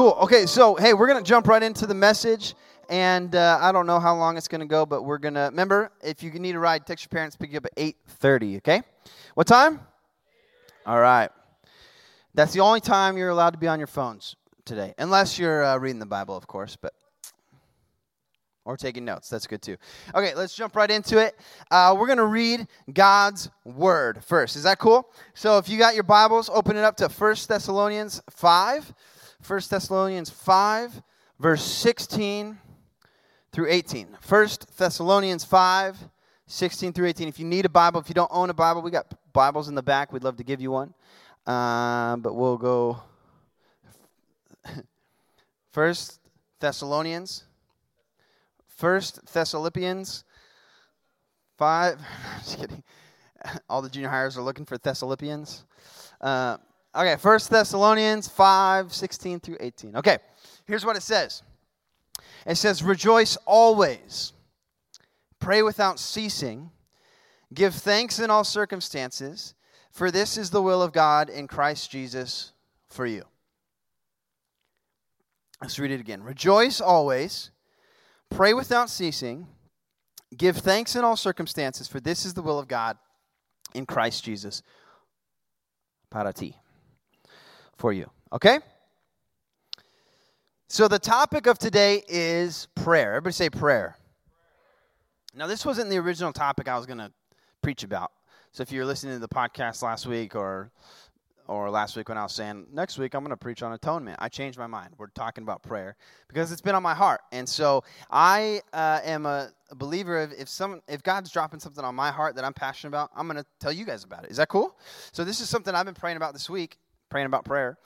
Cool. Okay, so hey, we're gonna jump right into the message, and uh, I don't know how long it's gonna go, but we're gonna remember if you need a ride, text your parents, pick you up at eight thirty. Okay, what time? All right. That's the only time you're allowed to be on your phones today, unless you're uh, reading the Bible, of course. But or taking notes. That's good too. Okay, let's jump right into it. Uh, we're going to read God's word first. Is that cool? So if you got your Bibles, open it up to First Thessalonians 5. 1 Thessalonians 5, verse 16 through 18. 1 Thessalonians 5, 16 through 18. If you need a Bible, if you don't own a Bible, we got Bibles in the back. We'd love to give you one. Uh, but we'll go. First Thessalonians First Thessalonians 5. Just kidding. All the junior highers are looking for Thessalonians. Uh, okay, First Thessalonians 5, 16 through 18. Okay, here's what it says. It says, Rejoice always, pray without ceasing, give thanks in all circumstances, for this is the will of God in Christ Jesus for you. Let's read it again. Rejoice always Pray without ceasing. Give thanks in all circumstances, for this is the will of God in Christ Jesus. Para ti. For you. Okay? So the topic of today is prayer. Everybody say prayer. Now, this wasn't the original topic I was going to preach about. So if you're listening to the podcast last week or or last week when I was saying, next week I'm going to preach on atonement. I changed my mind. We're talking about prayer because it's been on my heart. And so I uh, am a, a, believer of if, some, if God's dropping something on my heart that I'm passionate about, I'm going to tell you guys about it. Is that cool? So this is something I've been praying about this week, praying about prayer.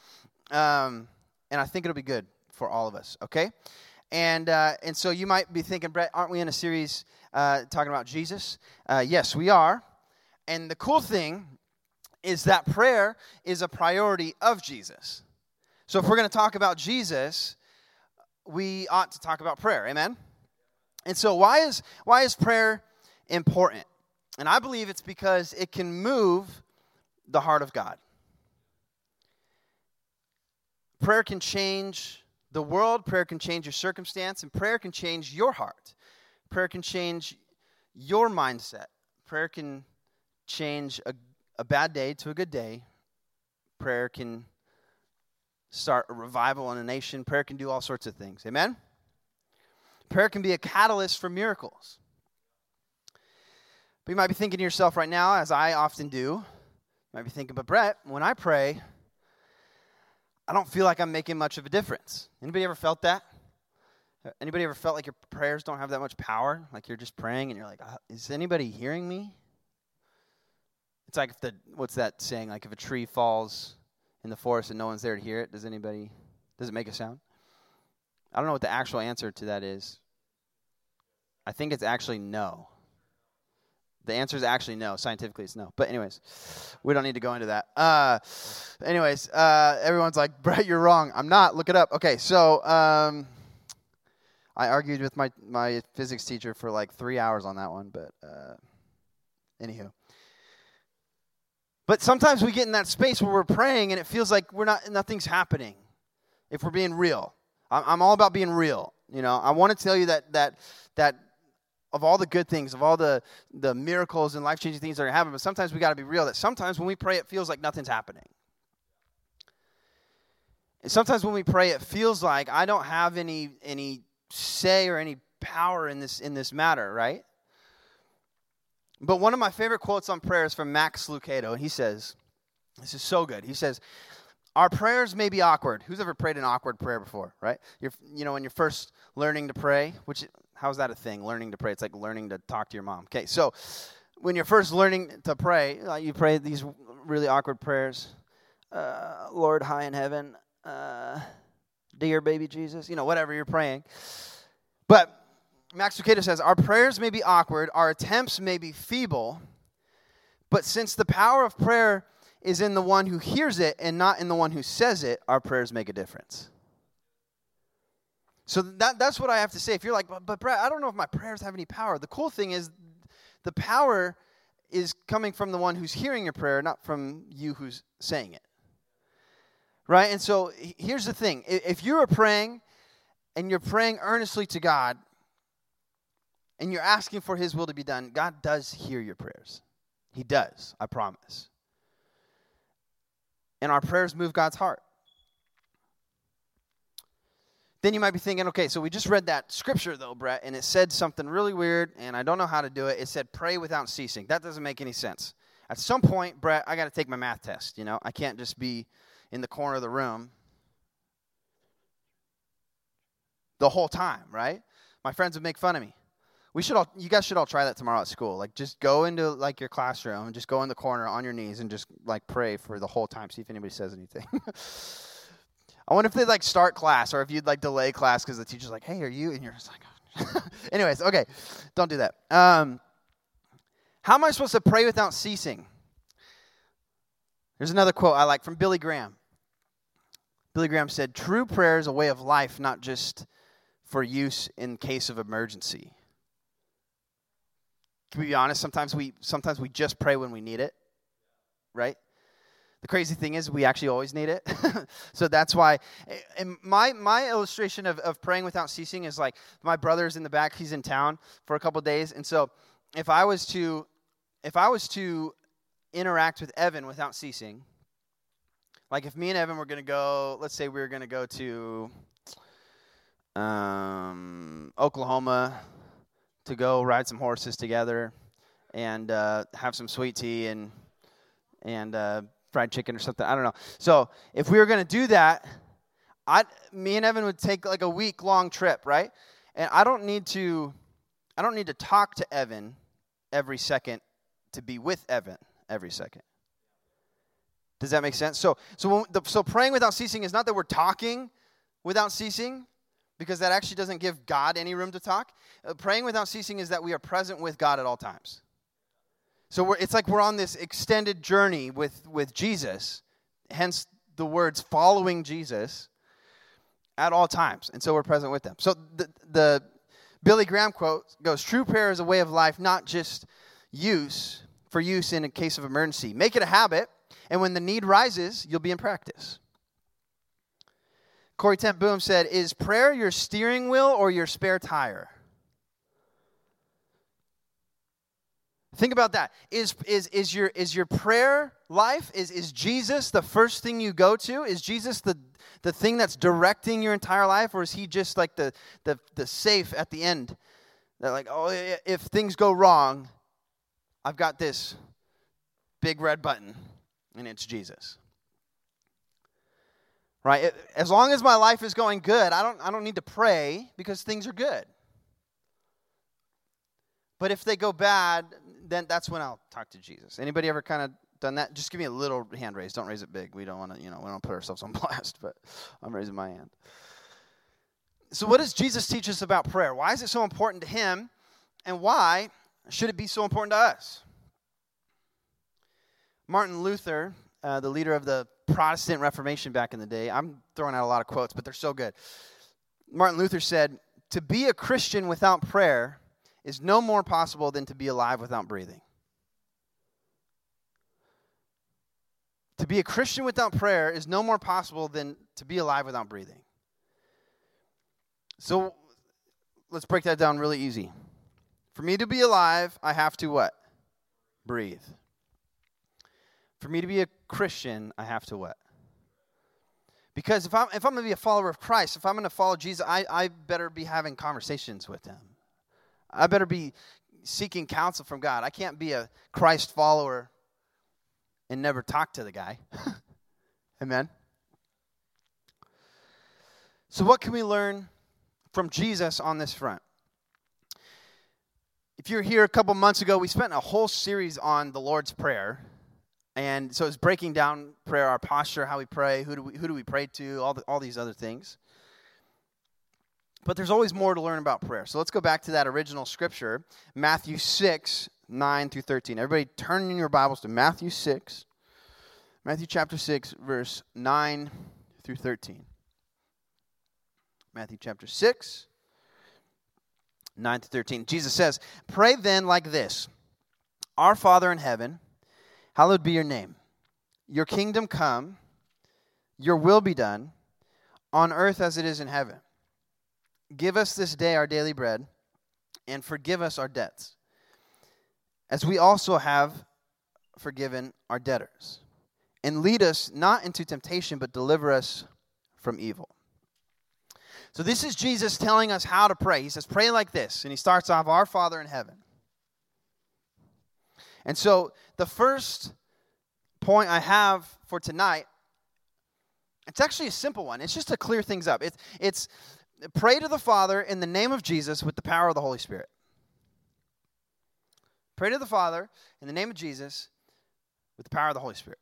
Um, and I think it'll be good for all of us, okay? And, uh, and so you might be thinking, Brett, aren't we in a series uh, talking about Jesus? Uh, yes, we are. And the cool thing is that prayer is a priority of Jesus. So if we're going to talk about Jesus, we ought to talk about prayer. Amen. And so why is why is prayer important? And I believe it's because it can move the heart of God. Prayer can change the world, prayer can change your circumstance, and prayer can change your heart. Prayer can change your mindset. Prayer can change a a bad day to a good day. Prayer can start a revival in a nation. Prayer can do all sorts of things. Amen? Prayer can be a catalyst for miracles. But you might be thinking to yourself right now, as I often do, you might be thinking, but Brett, when I pray, I don't feel like I'm making much of a difference. Anybody ever felt that? Anybody ever felt like your prayers don't have that much power? Like you're just praying and you're like, uh, is anybody hearing me? It's like if the what's that saying? Like if a tree falls in the forest and no one's there to hear it, does anybody does it make a sound? I don't know what the actual answer to that is. I think it's actually no. The answer is actually no. Scientifically, it's no. But anyways, we don't need to go into that. Uh, anyways, uh, everyone's like, Brett, you're wrong. I'm not. Look it up. Okay, so um, I argued with my my physics teacher for like three hours on that one. But uh, anywho, but sometimes we get in that space where we're praying and it feels like we're not nothing's happening. If we're being real, I'm, all about being real. You know, I want to tell you that that that of all the good things, of all the the miracles and life changing things that are happening, but sometimes we got to be real. That sometimes when we pray, it feels like nothing's happening. And sometimes when we pray, it feels like I don't have any any say or any power in this in this matter, right? But one of my favorite quotes on prayer is from Max Lucado, and he says, This is so good. He says, Our prayers may be awkward. Who's ever prayed an awkward prayer before, right? You're, you know, when you're first learning to pray, which, how's that a thing? Learning to pray. It's like learning to talk to your mom. Okay, so when you're first learning to pray, uh, you pray these really awkward prayers. Uh, Lord, high in heaven, uh, dear baby Jesus, you know, whatever you're praying. But Max Lucado says, Our prayers may be awkward, our attempts may be feeble, but since the power of prayer is in the one who hears it and not in the one who says it, our prayers make a difference. So that, that's what I have to say. If you're like, but, but Brett, I don't know if my prayers have any power. The cool thing is the power is coming from the one who's hearing your prayer, not from you who's saying it. Right? And so here's the thing if you are praying and you're praying earnestly to God and you're asking for His will to be done, God does hear your prayers. He does, I promise. And our prayers move God's heart. Then you might be thinking, okay, so we just read that scripture though, Brett, and it said something really weird, and I don't know how to do it. It said pray without ceasing. That doesn't make any sense. At some point, Brett, I got to take my math test. You know, I can't just be in the corner of the room the whole time, right? My friends would make fun of me. We should all, you guys should all try that tomorrow at school. Like, just go into like your classroom just go in the corner on your knees and just like pray for the whole time. See if anybody says anything. I wonder if they like start class or if you'd like delay class because the teacher's like, "Hey, are you?" And you're just like, anyways, okay, don't do that. Um, how am I supposed to pray without ceasing? There's another quote I like from Billy Graham. Billy Graham said, "True prayer is a way of life, not just for use in case of emergency." We be honest? Sometimes we sometimes we just pray when we need it, right? The crazy thing is, we actually always need it. so that's why. And my my illustration of, of praying without ceasing is like my brother's in the back. He's in town for a couple days, and so if I was to if I was to interact with Evan without ceasing, like if me and Evan were to go, let's say we were to go to um, Oklahoma to go ride some horses together and uh, have some sweet tea and and uh, fried chicken or something. I don't know. So if we were going to do that, I, me and Evan would take like a week long trip, right? And I don't need to, I don't need to talk to Evan every second to be with Evan every second. Does that make sense? So, so, the, so praying without ceasing is not that we're talking without ceasing, because that actually doesn't give God any room to talk. Uh, praying without ceasing is that we are present with God at all times. So it's like we're on this extended journey with, with Jesus, hence the words following Jesus at all times. And so we're present with them. So the, the Billy Graham quote goes True prayer is a way of life, not just use for use in a case of emergency. Make it a habit, and when the need rises, you'll be in practice. Corrie ten Boom said, Is prayer your steering wheel or your spare tire? Think about that. Is, is, is, your, is your prayer life, is, is Jesus the first thing you go to? Is Jesus the, the thing that's directing your entire life? Or is he just like the, the, the safe at the end? That like, oh, if things go wrong, I've got this big red button, and it's Jesus. Right? As long as my life is going good, I don't, I don't need to pray because things are good. But if they go bad, then that's when I'll talk to Jesus. Anybody ever kind of done that? Just give me a little hand raise. Don't raise it big. We don't want to, you know, we don't put ourselves on blast, but I'm raising my hand. So, what does Jesus teach us about prayer? Why is it so important to him? And why should it be so important to us? Martin Luther, uh, the leader of the Protestant Reformation back in the day, I'm throwing out a lot of quotes, but they're so good. Martin Luther said, To be a Christian without prayer is no more possible than to be alive without breathing. To be a Christian without prayer is no more possible than to be alive without breathing. So let's break that down really easy. For me to be alive, I have to what? Breathe. For me to be a Christian, I have to what? Because if I'm, if I'm going to be a follower of Christ, if I'm going to follow Jesus, I, I better be having conversations with him. I better be seeking counsel from God. I can't be a Christ follower and never talk to the guy. Amen. So, what can we learn from Jesus on this front? If you're here a couple months ago, we spent a whole series on the Lord's Prayer. And so it's breaking down prayer, our posture, how we pray, who do we, who do we pray to, all, the, all these other things. But there's always more to learn about prayer. So let's go back to that original scripture, Matthew 6, 9 through 13. Everybody turn in your Bibles to Matthew 6, Matthew chapter 6, verse 9 through 13. Matthew chapter 6, 9 to 13. Jesus says, Pray then like this Our Father in heaven, hallowed be your name. Your kingdom come, Your will be done on earth as it is in heaven. Give us this day our daily bread, and forgive us our debts, as we also have forgiven our debtors. And lead us not into temptation, but deliver us from evil. So, this is Jesus telling us how to pray. He says, Pray like this. And he starts off, Our Father in heaven. And so, the first point I have for tonight, it's actually a simple one. It's just to clear things up. It's, it's pray to the Father in the name of Jesus with the power of the Holy Spirit. Pray to the Father in the name of Jesus with the power of the Holy Spirit.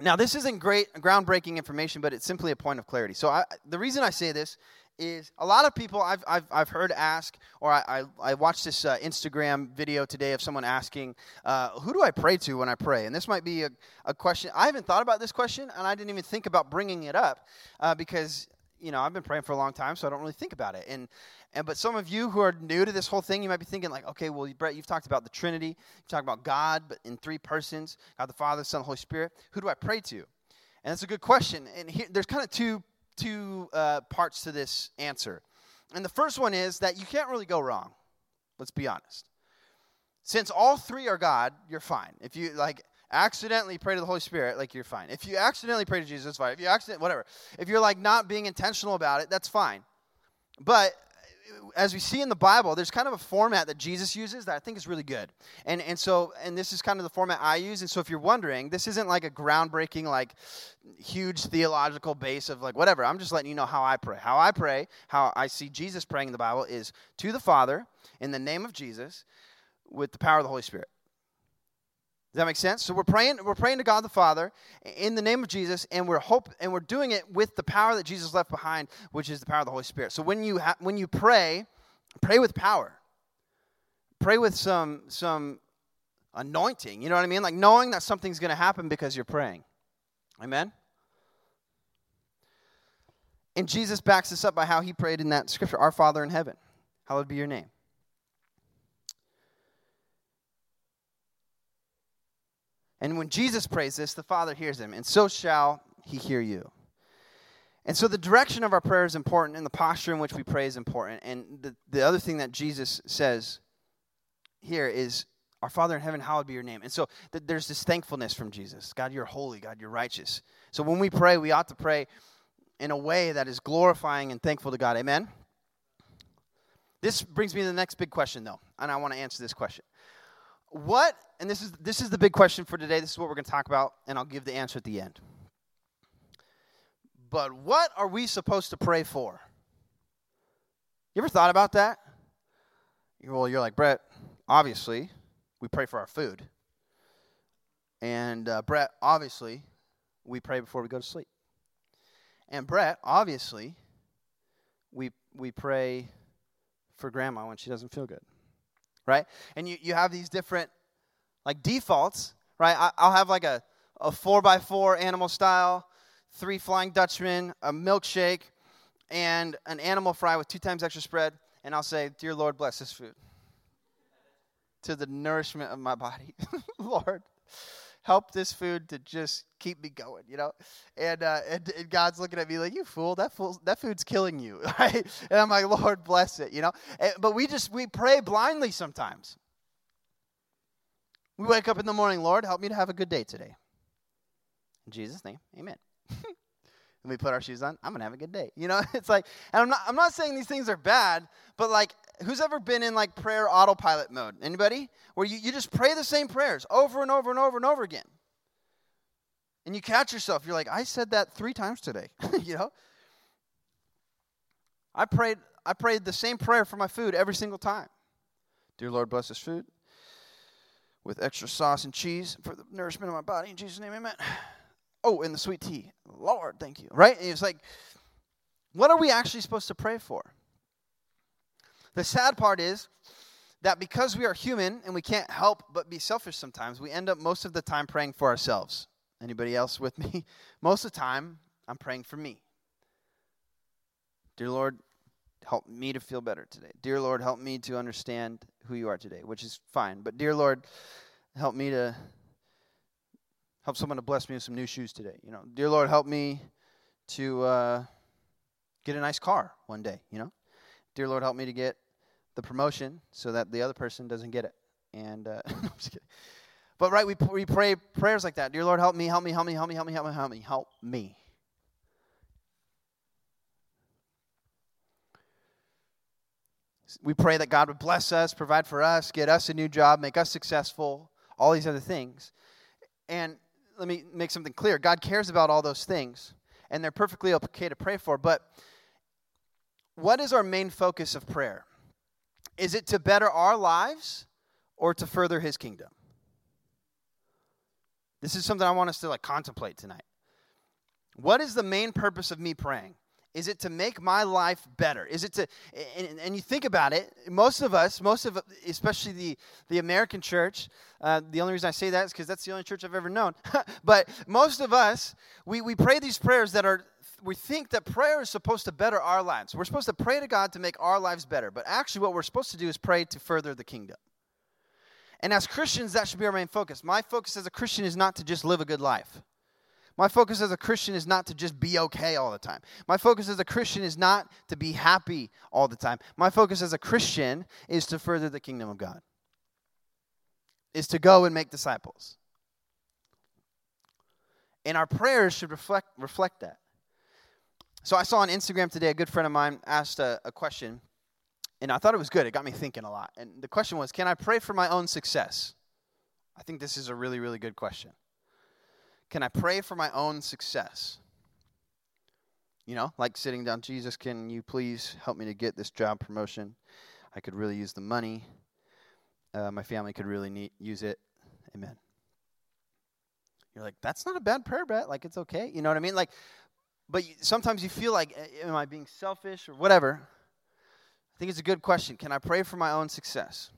Now, this isn't great, groundbreaking information, but it's simply a point of clarity. So, I, the reason I say this is a lot of people I've, I've, I've heard ask, or I, I, I watched this uh, Instagram video today of someone asking, uh, Who do I pray to when I pray? And this might be a, a question. I haven't thought about this question, and I didn't even think about bringing it up uh, because you know, I've been praying for a long time, so I don't really think about it. And and but some of you who are new to this whole thing, you might be thinking like, okay, well, Brett, you've talked about the Trinity, you've talked about God, but in three persons, God the Father, Son, Holy Spirit. Who do I pray to? And that's a good question. And here, there's kind of two two uh, parts to this answer. And the first one is that you can't really go wrong. Let's be honest. Since all three are God, you're fine. If you like accidentally pray to the Holy Spirit, like you're fine. If you accidentally pray to Jesus, fine. If you accident, whatever. If you're like not being intentional about it, that's fine. But as we see in the Bible, there's kind of a format that Jesus uses that I think is really good. And and so and this is kind of the format I use. And so if you're wondering, this isn't like a groundbreaking, like huge theological base of like whatever. I'm just letting you know how I pray. How I pray, how I see Jesus praying in the Bible is to the Father in the name of Jesus with the power of the Holy Spirit. That make sense? So we're praying, we're praying to God the Father in the name of Jesus, and we're hope, and we're doing it with the power that Jesus left behind, which is the power of the Holy Spirit. So when you ha- when you pray, pray with power. Pray with some some anointing. You know what I mean? Like knowing that something's going to happen because you're praying. Amen. And Jesus backs this up by how he prayed in that scripture, "Our Father in heaven, hallowed be your name." And when Jesus prays this, the Father hears him, and so shall he hear you. And so the direction of our prayer is important, and the posture in which we pray is important. And the, the other thing that Jesus says here is, Our Father in heaven, hallowed be your name. And so th- there's this thankfulness from Jesus God, you're holy. God, you're righteous. So when we pray, we ought to pray in a way that is glorifying and thankful to God. Amen? This brings me to the next big question, though, and I want to answer this question what and this is this is the big question for today. This is what we're going to talk about and i'll give the answer at the end. But what are we supposed to pray for? You ever thought about that? Well you're like brett obviously we pray for our food. And uh, brett obviously we pray before we go to sleep. And brett obviously we we pray for grandma when she doesn't feel good right? And you, you have these different like defaults, right? I, will have like a, a four by four animal style, three flying Dutchman, a milkshake, and an animal fry with two times extra spread, and I'll say, Dear Lord, bless this food to the nourishment of my body. Lord, help this food to just keep me going, you know? And, uh, and, and, God's looking at me like, you fool, that, fool, that food's killing you, right? And I'm like, Lord, bless it, you know? And, but we just, we pray blindly sometimes. We wake up in the morning, Lord, help me to have a good day today. In Jesus' name, amen. and we put our shoes on, I'm going to have a good day. You know, it's like, and I'm not, I'm not saying these things are bad, but like who's ever been in like prayer autopilot mode? Anybody? Where you, you just pray the same prayers over and over and over and over again. And you catch yourself, you're like, I said that three times today. you know? I prayed I prayed the same prayer for my food every single time. Dear Lord, bless this food with extra sauce and cheese for the nourishment of my body. In Jesus' name, amen. Oh, and the sweet tea. Lord, thank you. Right? And it's like, what are we actually supposed to pray for? The sad part is that because we are human and we can't help but be selfish sometimes, we end up most of the time praying for ourselves. Anybody else with me? Most of the time, I'm praying for me. Dear Lord, help me to feel better today. Dear Lord, help me to understand who you are today, which is fine. But dear Lord, help me to help someone to bless me with some new shoes today. You know, dear Lord, help me to uh, get a nice car one day, you know? Dear Lord, help me to get the promotion so that the other person doesn't get it. And, uh, I'm just kidding. But, right, we, we pray prayers like that. Dear Lord, help me, help me, help me, help me, help me, help me, help me, help me. We pray that God would bless us, provide for us, get us a new job, make us successful, all these other things. And let me make something clear God cares about all those things, and they're perfectly okay to pray for. But what is our main focus of prayer? Is it to better our lives or to further his kingdom? This is something I want us to like contemplate tonight. What is the main purpose of me praying? Is it to make my life better? Is it to, and, and you think about it, most of us, most of, especially the, the American church, uh, the only reason I say that is because that's the only church I've ever known. but most of us, we, we pray these prayers that are, we think that prayer is supposed to better our lives. We're supposed to pray to God to make our lives better. But actually, what we're supposed to do is pray to further the kingdom. And as Christians, that should be our main focus. My focus as a Christian is not to just live a good life. My focus as a Christian is not to just be okay all the time. My focus as a Christian is not to be happy all the time. My focus as a Christian is to further the kingdom of God, is to go and make disciples. And our prayers should reflect, reflect that. So I saw on Instagram today a good friend of mine asked a, a question, and I thought it was good. It got me thinking a lot. And the question was Can I pray for my own success? I think this is a really, really good question. Can I pray for my own success? You know, like sitting down, Jesus, can you please help me to get this job promotion? I could really use the money. Uh, my family could really need, use it. Amen. You're like, that's not a bad prayer, Brett. Like, it's okay. You know what I mean? Like, but sometimes you feel like, am I being selfish or whatever? I think it's a good question. Can I pray for my own success?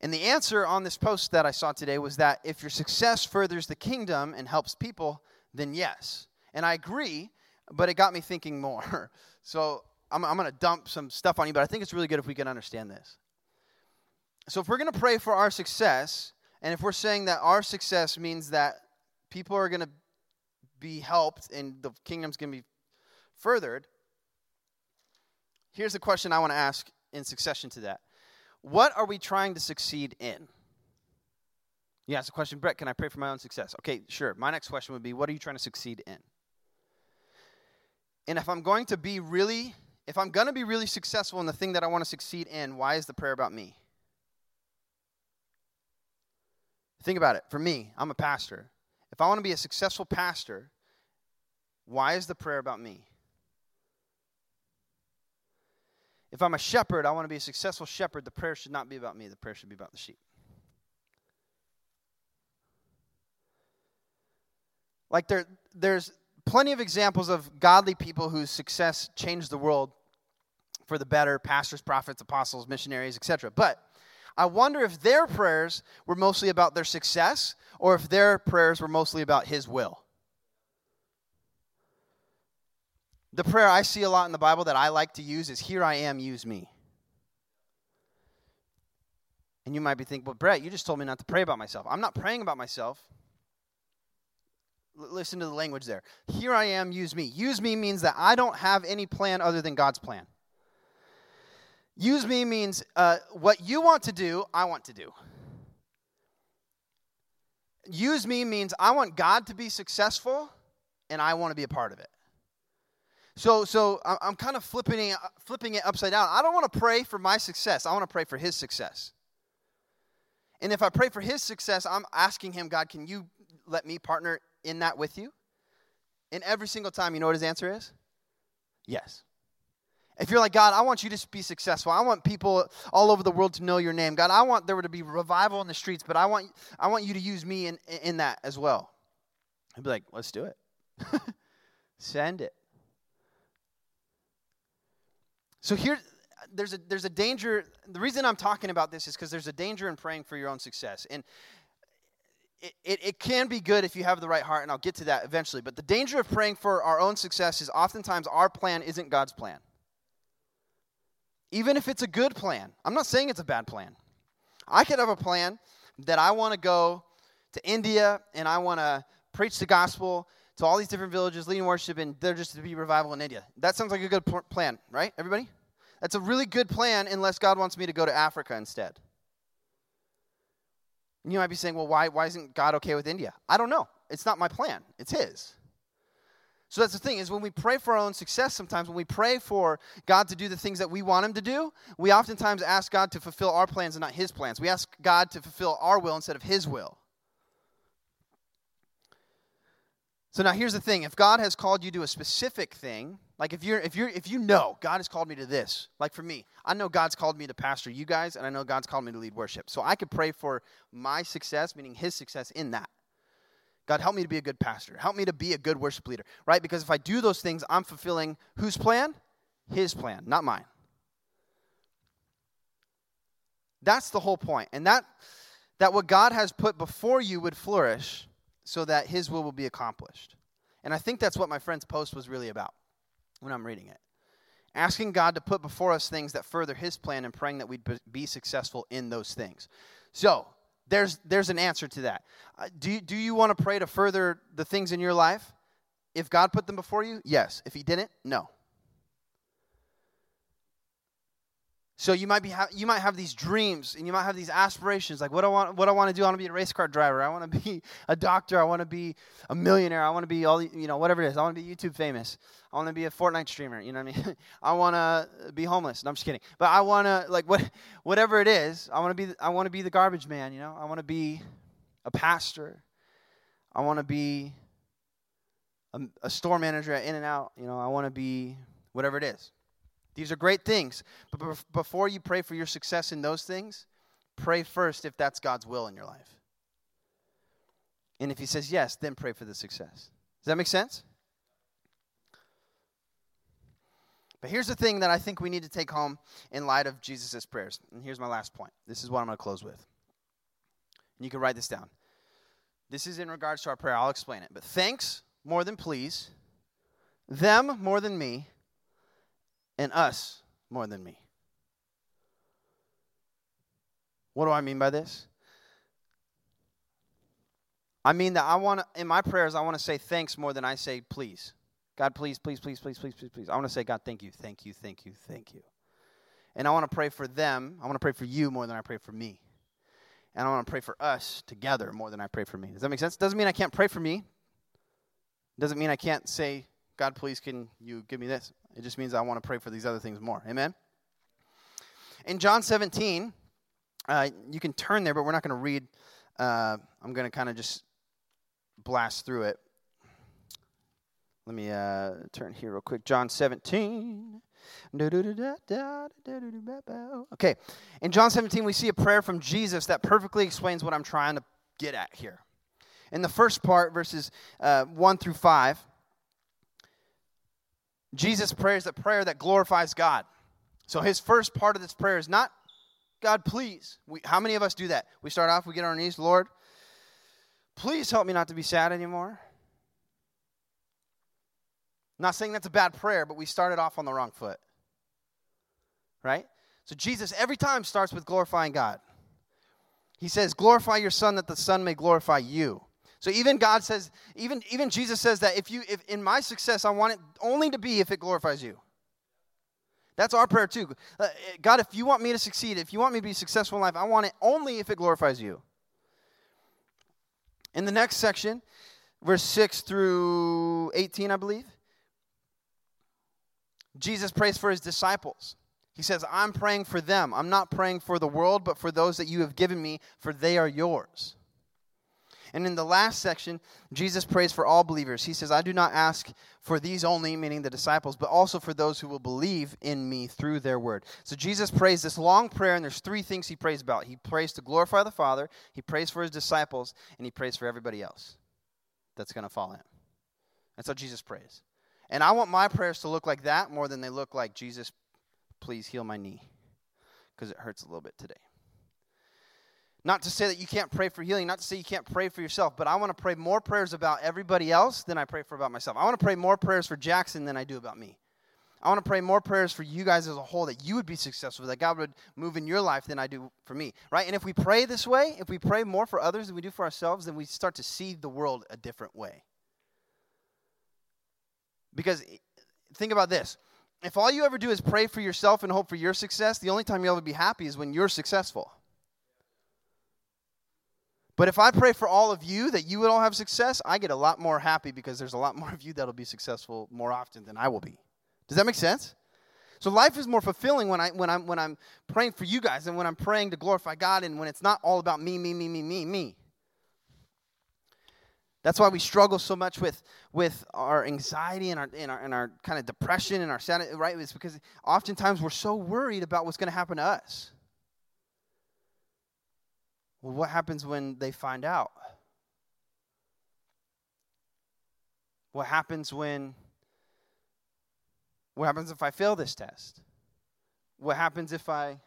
And the answer on this post that I saw today was that if your success furthers the kingdom and helps people, then yes. And I agree, but it got me thinking more. So I'm, I'm going to dump some stuff on you, but I think it's really good if we can understand this. So if we're going to pray for our success, and if we're saying that our success means that people are going to be helped and the kingdom's going to be furthered, here's the question I want to ask in succession to that what are we trying to succeed in? You ask the question, Brett, can I pray for my own success? Okay, sure. My next question would be, what are you trying to succeed in? And if I'm going to be really, if I'm going to be really successful in the thing that I want to succeed in, why is the prayer about me? Think about it. For me, I'm a pastor. If I want to be a successful pastor, why is the prayer about me? If I'm a shepherd, I want to be a successful shepherd. The prayer should not be about me, the prayer should be about the sheep. Like there, there's plenty of examples of godly people whose success changed the world for the better pastors, prophets, apostles, missionaries, etc. But I wonder if their prayers were mostly about their success or if their prayers were mostly about His will. The prayer I see a lot in the Bible that I like to use is, Here I am, use me. And you might be thinking, Well, Brett, you just told me not to pray about myself. I'm not praying about myself. L- listen to the language there. Here I am, use me. Use me means that I don't have any plan other than God's plan. Use me means uh, what you want to do, I want to do. Use me means I want God to be successful and I want to be a part of it. So, so I'm kind of flipping it, flipping it upside down. I don't want to pray for my success. I want to pray for His success. And if I pray for His success, I'm asking Him, God, can you let me partner in that with you? And every single time, you know what His answer is? Yes. If you're like, God, I want you to be successful. I want people all over the world to know your name. God, I want there to be revival in the streets, but I want, I want you to use me in, in that as well. I'd be like, let's do it. Send it. So here, there's a, there's a danger. The reason I'm talking about this is because there's a danger in praying for your own success. And it, it, it, can be good if you have the right heart, and I'll get to that eventually. But the danger of praying for our own success is oftentimes our plan isn't God's plan. Even if it's a good plan, I'm not saying it's a bad plan. I could have a plan that I want to go to India and I want to preach the gospel to all these different villages, leading worship, and they're just to be revival in India. That sounds like a good pl- plan, right, everybody? That's a really good plan unless God wants me to go to Africa instead. And you might be saying, well, why, why isn't God okay with India? I don't know. It's not my plan, it's His. So that's the thing is when we pray for our own success sometimes when we pray for God to do the things that we want him to do, we oftentimes ask God to fulfill our plans and not his plans. We ask God to fulfill our will instead of his will. So now here's the thing, if God has called you to a specific thing, like if you're if you're if you know God has called me to this, like for me, I know God's called me to pastor you guys and I know God's called me to lead worship. So I could pray for my success, meaning his success in that. God, help me to be a good pastor. Help me to be a good worship leader, right? Because if I do those things, I'm fulfilling whose plan? His plan, not mine. That's the whole point. And that that what God has put before you would flourish so that his will will be accomplished. And I think that's what my friend's post was really about when I'm reading it. Asking God to put before us things that further his plan and praying that we'd be successful in those things. So, there's, there's an answer to that. Uh, do, do you want to pray to further the things in your life? If God put them before you, yes. If He didn't, no. So you might be ha- you might have these dreams and you might have these aspirations like what I want what I want to do I want to be a race car driver I want to be a doctor I want to be a millionaire I want to be all you know whatever it is I want to be YouTube famous I want to be a Fortnite streamer you know what I mean I want to be homeless no I'm just kidding but I want to like what whatever it is I want to be I want to be the garbage man you know I want to be a pastor I want to be a, a store manager at In-N-Out you know I want to be whatever it is these are great things. But before you pray for your success in those things, pray first if that's God's will in your life. And if He says yes, then pray for the success. Does that make sense? But here's the thing that I think we need to take home in light of Jesus' prayers. And here's my last point. This is what I'm going to close with. And you can write this down. This is in regards to our prayer. I'll explain it. But thanks more than please, them more than me, and us more than me. What do I mean by this? I mean that I want to, in my prayers, I want to say thanks more than I say please. God, please, please, please, please, please, please, please. I want to say, God, thank you, thank you, thank you, thank you. And I want to pray for them. I want to pray for you more than I pray for me. And I want to pray for us together more than I pray for me. Does that make sense? Doesn't mean I can't pray for me. Doesn't mean I can't say, God, please, can you give me this? It just means I want to pray for these other things more. Amen? In John 17, uh, you can turn there, but we're not going to read. Uh, I'm going to kind of just blast through it. Let me uh, turn here real quick. John 17. Okay. In John 17, we see a prayer from Jesus that perfectly explains what I'm trying to get at here. In the first part, verses uh, 1 through 5, Jesus prays a prayer that glorifies God. So his first part of this prayer is not, God, please. We, how many of us do that? We start off, we get on our knees, Lord, please help me not to be sad anymore. I'm not saying that's a bad prayer, but we started off on the wrong foot. Right? So Jesus every time starts with glorifying God. He says, Glorify your Son that the Son may glorify you. So even God says, even, even Jesus says that if you if in my success, I want it only to be if it glorifies you. That's our prayer too. Uh, God, if you want me to succeed, if you want me to be successful in life, I want it only if it glorifies you. In the next section, verse 6 through 18, I believe, Jesus prays for his disciples. He says, I'm praying for them. I'm not praying for the world, but for those that you have given me, for they are yours. And in the last section, Jesus prays for all believers. He says, I do not ask for these only, meaning the disciples, but also for those who will believe in me through their word. So Jesus prays this long prayer, and there's three things he prays about. He prays to glorify the Father, he prays for his disciples, and he prays for everybody else that's going to fall in. That's how Jesus prays. And I want my prayers to look like that more than they look like, Jesus, please heal my knee, because it hurts a little bit today. Not to say that you can't pray for healing, not to say you can't pray for yourself, but I want to pray more prayers about everybody else than I pray for about myself. I want to pray more prayers for Jackson than I do about me. I want to pray more prayers for you guys as a whole that you would be successful, that God would move in your life than I do for me, right? And if we pray this way, if we pray more for others than we do for ourselves, then we start to see the world a different way. Because eh, think about this if all you ever do is pray for yourself and hope for your success, the only time you'll ever be happy is when you're successful. But if I pray for all of you that you would all have success, I get a lot more happy because there's a lot more of you that'll be successful more often than I will be. Does that make sense? So life is more fulfilling when I when I'm when I'm praying for you guys and when I'm praying to glorify God and when it's not all about me, me, me, me, me, me. That's why we struggle so much with, with our anxiety and our, and our, and our kind of depression and our sadness, right? It's because oftentimes we're so worried about what's going to happen to us. Well, what happens when they find out? What happens when what happens if I fail this test? What happens if I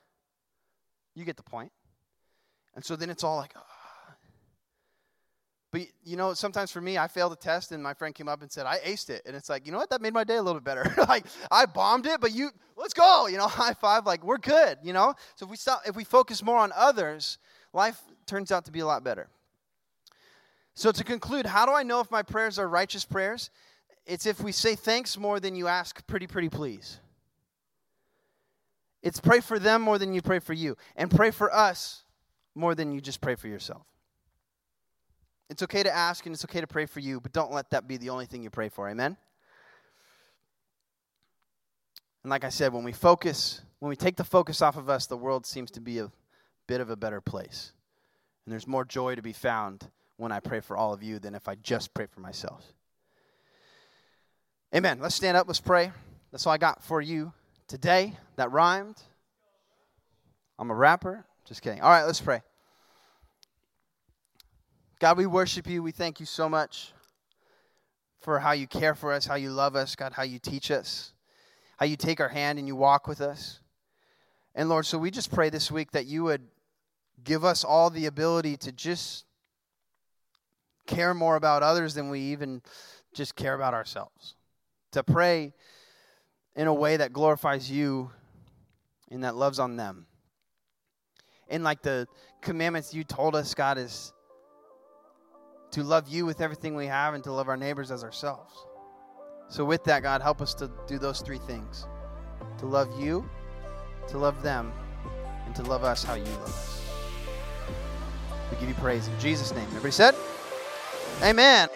you get the point. And so then it's all like, oh, but you know, sometimes for me, I failed a test, and my friend came up and said, "I aced it," and it's like, you know what? That made my day a little bit better. like I bombed it, but you, let's go. You know, high five. Like we're good. You know. So if we stop, if we focus more on others, life turns out to be a lot better. So to conclude, how do I know if my prayers are righteous prayers? It's if we say thanks more than you ask, pretty, pretty please. It's pray for them more than you pray for you, and pray for us more than you just pray for yourself. It's okay to ask and it's okay to pray for you, but don't let that be the only thing you pray for. Amen? And like I said, when we focus, when we take the focus off of us, the world seems to be a bit of a better place. And there's more joy to be found when I pray for all of you than if I just pray for myself. Amen. Let's stand up. Let's pray. That's all I got for you today. That rhymed. I'm a rapper. Just kidding. All right, let's pray. God, we worship you. We thank you so much for how you care for us, how you love us, God, how you teach us, how you take our hand and you walk with us. And Lord, so we just pray this week that you would give us all the ability to just care more about others than we even just care about ourselves. To pray in a way that glorifies you and that loves on them. And like the commandments you told us, God, is to love you with everything we have and to love our neighbors as ourselves. So, with that, God, help us to do those three things to love you, to love them, and to love us how you love us. We give you praise in Jesus' name. Everybody said, Amen.